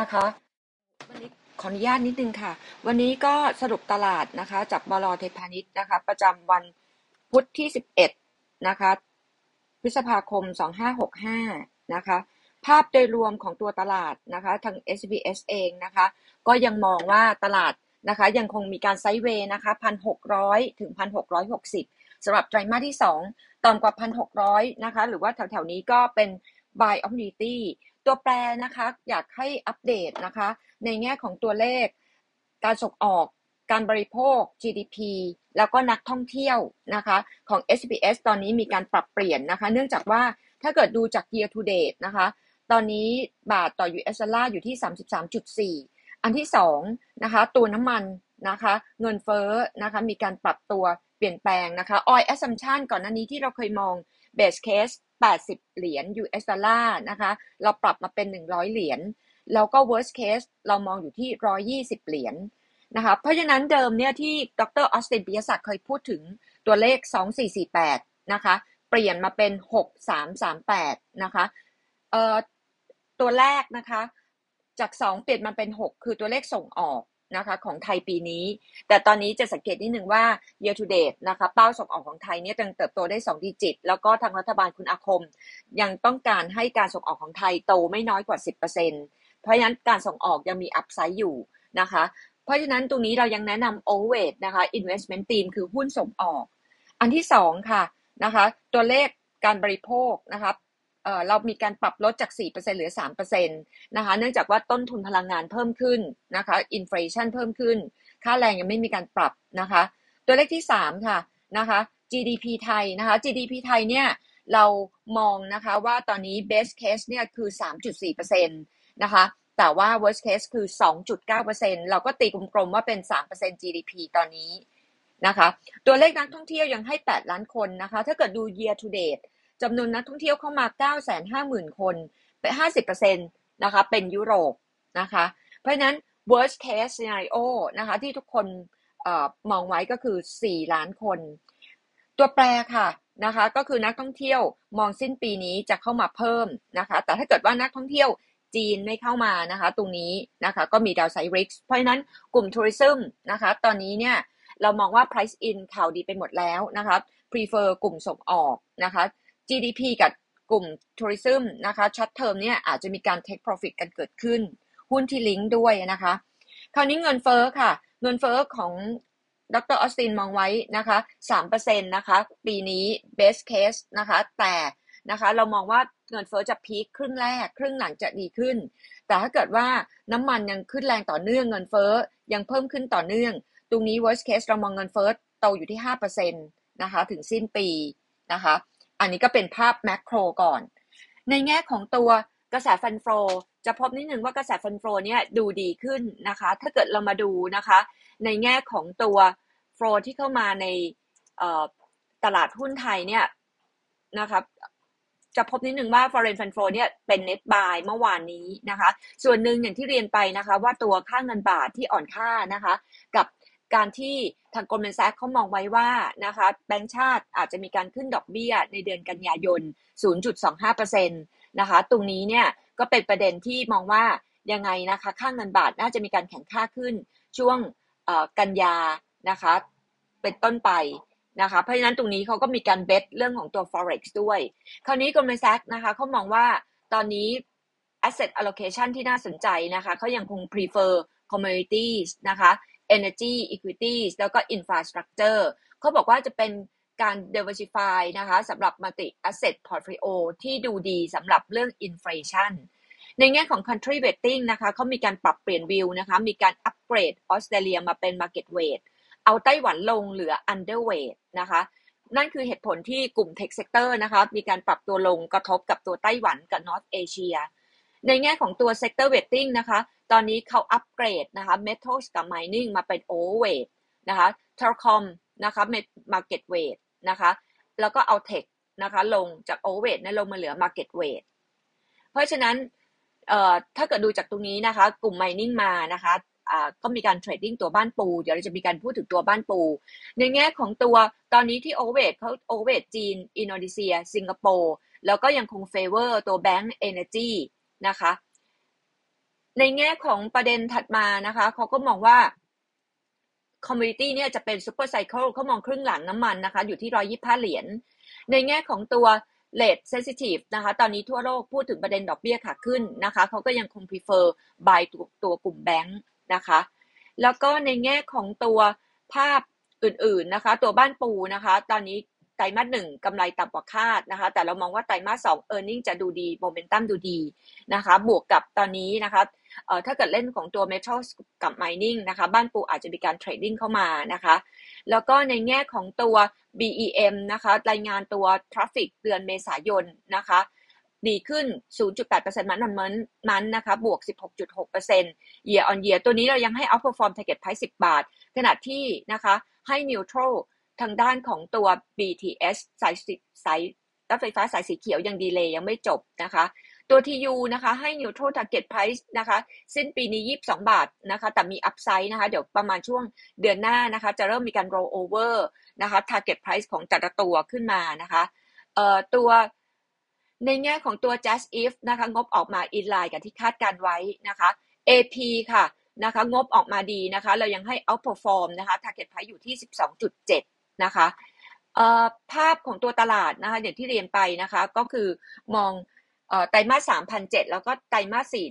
นะคะวันนี้ขออนุญาตนิดนึงค่ะ วันนี้ก็สรุปตลาดนะคะ จากบลเทพานิชนะคะ ประจำวันพุธที่ 11 นะคะ พฤษภาคม 2565 นะคะ ภาพโดยรวมของตัวตลาดนะคะ ทาง SBS เองนะคะ ก็ยังมองว่าตลาดนะคะ ยังคงมีการไซด์เวย์นะคะ1,600 ถึง 1,660สำหรับไตรมาสที่ 2 ต่ำกว่า 1,600 นะคะ หรือว่าแถวๆนี้ก็เป็น buy opportunity ตัวแปรนะคะ อยากให้อัปเดตนะคะ ในแง่ของตัวเลข การส่งออก การบริโภค GDP แล้วก็นักท่องเที่ยวนะคะ ของ SBS ตอนนี้มีการปรับเปลี่ยนนะคะ เนื่องจากว่าถ้าเกิดดูจาก year to date นะคะ ตอนนี้บาทต่อ US ดอลลาร์อยู่ที่ 33.4 อันที่2นะคะ ตัวน้ำมันนะคะ เงินเฟ้อนะคะ มีการปรับตัวเปลี่ยนแปลงนะคะ oil assumption ก่อนหน้านี้ที่เราเคยมอง base case 80 เหรียญ US ดอลลาร์นะคะ เราปรับมาเป็น 100 เหรียญ แล้วก็ worst case เรามองอยู่ที่ 120 เหรียญนะคะ เพราะฉะนั้นเดิมเนี่ยที่ดรออสตินปิยศักดิ์เคยพูดถึงตัวเลข 2448 นะคะ เปลี่ยนมาเป็น 6338 นะคะ เอ่อ ตัวแรกนะคะ จาก 2 เปลี่ยนมาเป็น 6 คือตัวเลขส่งออก นะคะของไทยปีนี้ แต่ตอนนี้จะสังเกตนิดหนึ่งว่า year to date นะคะเป้าส่งออกของไทยเนี่ยยังเติบโตได้2ดิจิต แล้วก็ทางรัฐบาลคุณอาคม ยังต้องการให้การส่งออกของไทยโตไม่น้อยกว่า 10%เพราะฉะนั้นการส่งออกยังมีอัพไซด์อยู่นะคะ เพราะฉะนั้นตรงนี้เรายังแนะนำ overweight นะคะ investment team คือหุ้นส่งออก อันที่สองค่ะนะคะตัวเลขการบริโภคนะคะ เรามีการปรับลดจาก 4%เหลือ 3%นะคะเนื่องจากว่าต้นทุนพลังงานเพิ่มขึ้นนะคะ inflation เพิ่มขึ้น ค่าแรงยังไม่มีการปรับนะคะ ตัวเลขที่ 3 ค่ะนะคะ GDP ไทยนะคะ GDP ไทยเนี่ยเรามองนะคะว่าตอนนี้ best case เนี่ยคือ 3.4%นะคะแต่ว่า worst case คือ 2.9%เราก็ตีกลมๆว่าเป็น 3% GDP ตอนนี้นะคะ ตัวเลขนักท่องเที่ยวยังให้ 8 ล้านคนนะคะ ถ้าเกิดดู year to date จำนวนนักท่องเที่ยวเข้ามา 950,000 คน ไป 50%นะคะ เป็นยุโรปนะคะ เพราะฉะนั้น worst case scenario นะคะ ที่ทุกคนอมองไว้ก็คือ 4 ล้านคน ตัวแปรค่ะนะคะ ก็คือนักท่องเที่ยวมองสิ้นปีนี้จะเข้ามาเพิ่มนะคะ แต่ถ้าเกิดว่านักท่องเที่ยวจีนไม่เข้ามานะคะ ตรงนี้นะคะก็มีดาวไซริกเพราะฉะนั้นกลุ่มทัวริซึมนะคะ ตอนนี้เนี่ยเรามองว่า price in ข่าวดีไปหมดแล้วนะคะ prefer กลุ่มส่งออกนะคะ GDP กับกลุ่ม tourism นะคะ short term เนี่ยอาจจะมีการ take profit กันเกิดขึ้น หุ้นที่ลิงก์ด้วยนะคะ คราวนี้เงินเฟ้อค่ะ เงินเฟ้อของดรออสตินมองไว้นะคะ3%นะคะ ปีนี้ best case นะคะ แต่นะคะเรามองว่าเงินเฟ้อจะ peak ครึ่งแรก ครึ่งหลังจะดีขึ้น แต่ถ้าเกิดว่าน้ำมันยังขึ้นแรงต่อเนื่องเงินเฟ้อยังเพิ่มขึ้นต่อเนื่อง ตรงนี้ worst case เรามองเงินเฟ้อโตอยู่ที่5%นะคะ ถึงสิ้นปีนะคะ อันนี้ก็เป็นภาพแมกโครก่อน ในแง่ของตัวกระแสฟันโฟจะพบนิดนึงว่ากระแสฟันโฟเนี่ยดูดีขึ้นนะคะ ถ้าเกิดเรามาดูนะคะ ในแง่ของตัวโฟที่เข้ามาในตลาดหุ้นไทยเนี่ยนะคะจะพบนิดนึงว่า foreign fund flow เนี่ยเป็น net buy เมื่อวานนี้นะคะ ส่วนหนึ่งอย่างที่เรียนไปนะคะ ว่าตัวค่าเงินบาทที่อ่อนค่านะคะ กับ การที่ทางกรมแบงก์เขามองไว้ว่านะคะแบงก์ชาติอาจจะมีการขึ้นดอกเบี้ยในเดือนกันยายน 0.25%นะคะตรงนี้เนี่ยก็เป็นประเด็นที่มองว่ายังไงนะคะค่างเงินบาทน่าจะมีการแข็งค่าขึ้นช่วงกันยานะคะเป็นต้นไปนะคะเพราะฉะนั้นตรงนี้เขาก็มีการเบสเรื่องของตัว forex ด้วย คราวนี้กรมแซกนะคะเขามองว่าตอนนี้ asset allocation ที่น่าสนใจนะคะเขายังคง prefer commodities นะคะ energy equities แล้วก็ infrastructure เขาบอกว่าจะเป็นการ diversify นะคะสำหรับ multi asset portfolio ที่ดูดีสำหรับเรื่อง inflation ในแง่ของ country weighting นะคะเขามีการปรับเปลี่ยนวิวนะคะ มีการอัปเกรดออสเตรเลียมาเป็น market weight เอาไต้หวันลงเหลือ underweight นะคะ นั่นคือเหตุผลที่กลุ่ม tech sector นะคะ มีการปรับตัวลงกระทบกับตัวไต้หวันกับ North Asia ในแง่ของตัว sector weighting นะคะ ตอนนี้เขาอัปเกรดนะคะ metals กับ mining มาเป็น overweight นะคะ telecom นะคะ market weight นะคะ แล้วก็เอา tech นะคะลงจาก overweight นะลงมาเหลือ market weight เพราะฉะนั้นถ้าเกิดดูจากตรงนี้นะคะ กลุ่ม mining มานะคะก็มีการ trading ตัวบ้านปู เดี๋ยวเราจะมีการพูดถึงตัวบ้านปู ในแง่ของตัวตอนนี้ที่โอเวอร์เขาโอเวอร์จีน อินโดนีเซีย สิงคโปร์ แล้วก็ยังคง favor ตัวแบงก์เอเนจี นะคะ ในแง่ของประเด็นถัดมานะคะเขาก็มองว่า commodity เนี่ยจะเป็น super cycle เขามองครึ่งหลังน้ำมันนะคะอยู่ที่ร้อยยี่ห้าเหรียญในแง่ของตัว rate sensitive นะคะตอนนี้ทั่วโลกพูดถึงประเด็นดอกเบี้ยขาขึ้นนะคะเขาก็ยังคง prefer buy ตัวตัวกลุ่มแบงค์นะคะแล้วก็ในแง่ของตัวภาพอื่นๆนะคะ ตัวบ้านปูนะคะ ตอนนี้ ไตรมาสหนึ่งกำไรต่ำกว่าคาดนะคะ แต่เรามองว่าไตรมาสสอง earning จะดูดีโมเมนตัมดูดีนะคะ บวกกับตอนนี้นะคะเอ่อถ้าเกิดเล่นของตัว Metal กับ Mining นะคะ บ้านปูอาจจะมีการ trading เข้ามานะคะ แล้วก็ในแง่ของตัว BEM นะคะ รายงานตัว traffic เดือนเมษายนนะคะ ดีขึ้น 0.8% month on month นะคะ บวก 16.6% year on year ตัวนี้เรายังให้ outperform target price 10 บาท ขณะที่นะคะให้ neutral ทางด้านของตัว BTS สายสายรถไฟฟ้าสายสีเขียวยังดีเลย์ยังไม่จบนะคะ ตัว TU นะคะให้ neutral target price นะคะสิ้นปีนี้ 22 บาทนะคะแต่มี upside นะคะเดี๋ยวประมาณช่วงเดือนหน้านะคะจะเริ่มมีการ roll over นะคะ target price ของแต่ละตัวขึ้นมานะคะเอ่อตัวในแง่ของตัว just if นะคะงบออกมา in line กับที่คาดการไว้นะคะ AP ค่ะนะคะงบออกมาดีนะคะเรายังให้ outperform นะคะ target price อยู่ที่ 12.7 นะคะภาพของตัวตลาดนะคะอย่างที่เรียนไปนะคะก็คือมองไตรมาส3,007แล้วก็ไตรมาส4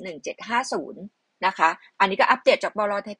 1750นะคะอันนี้ก็อัปเดตจากบลไทย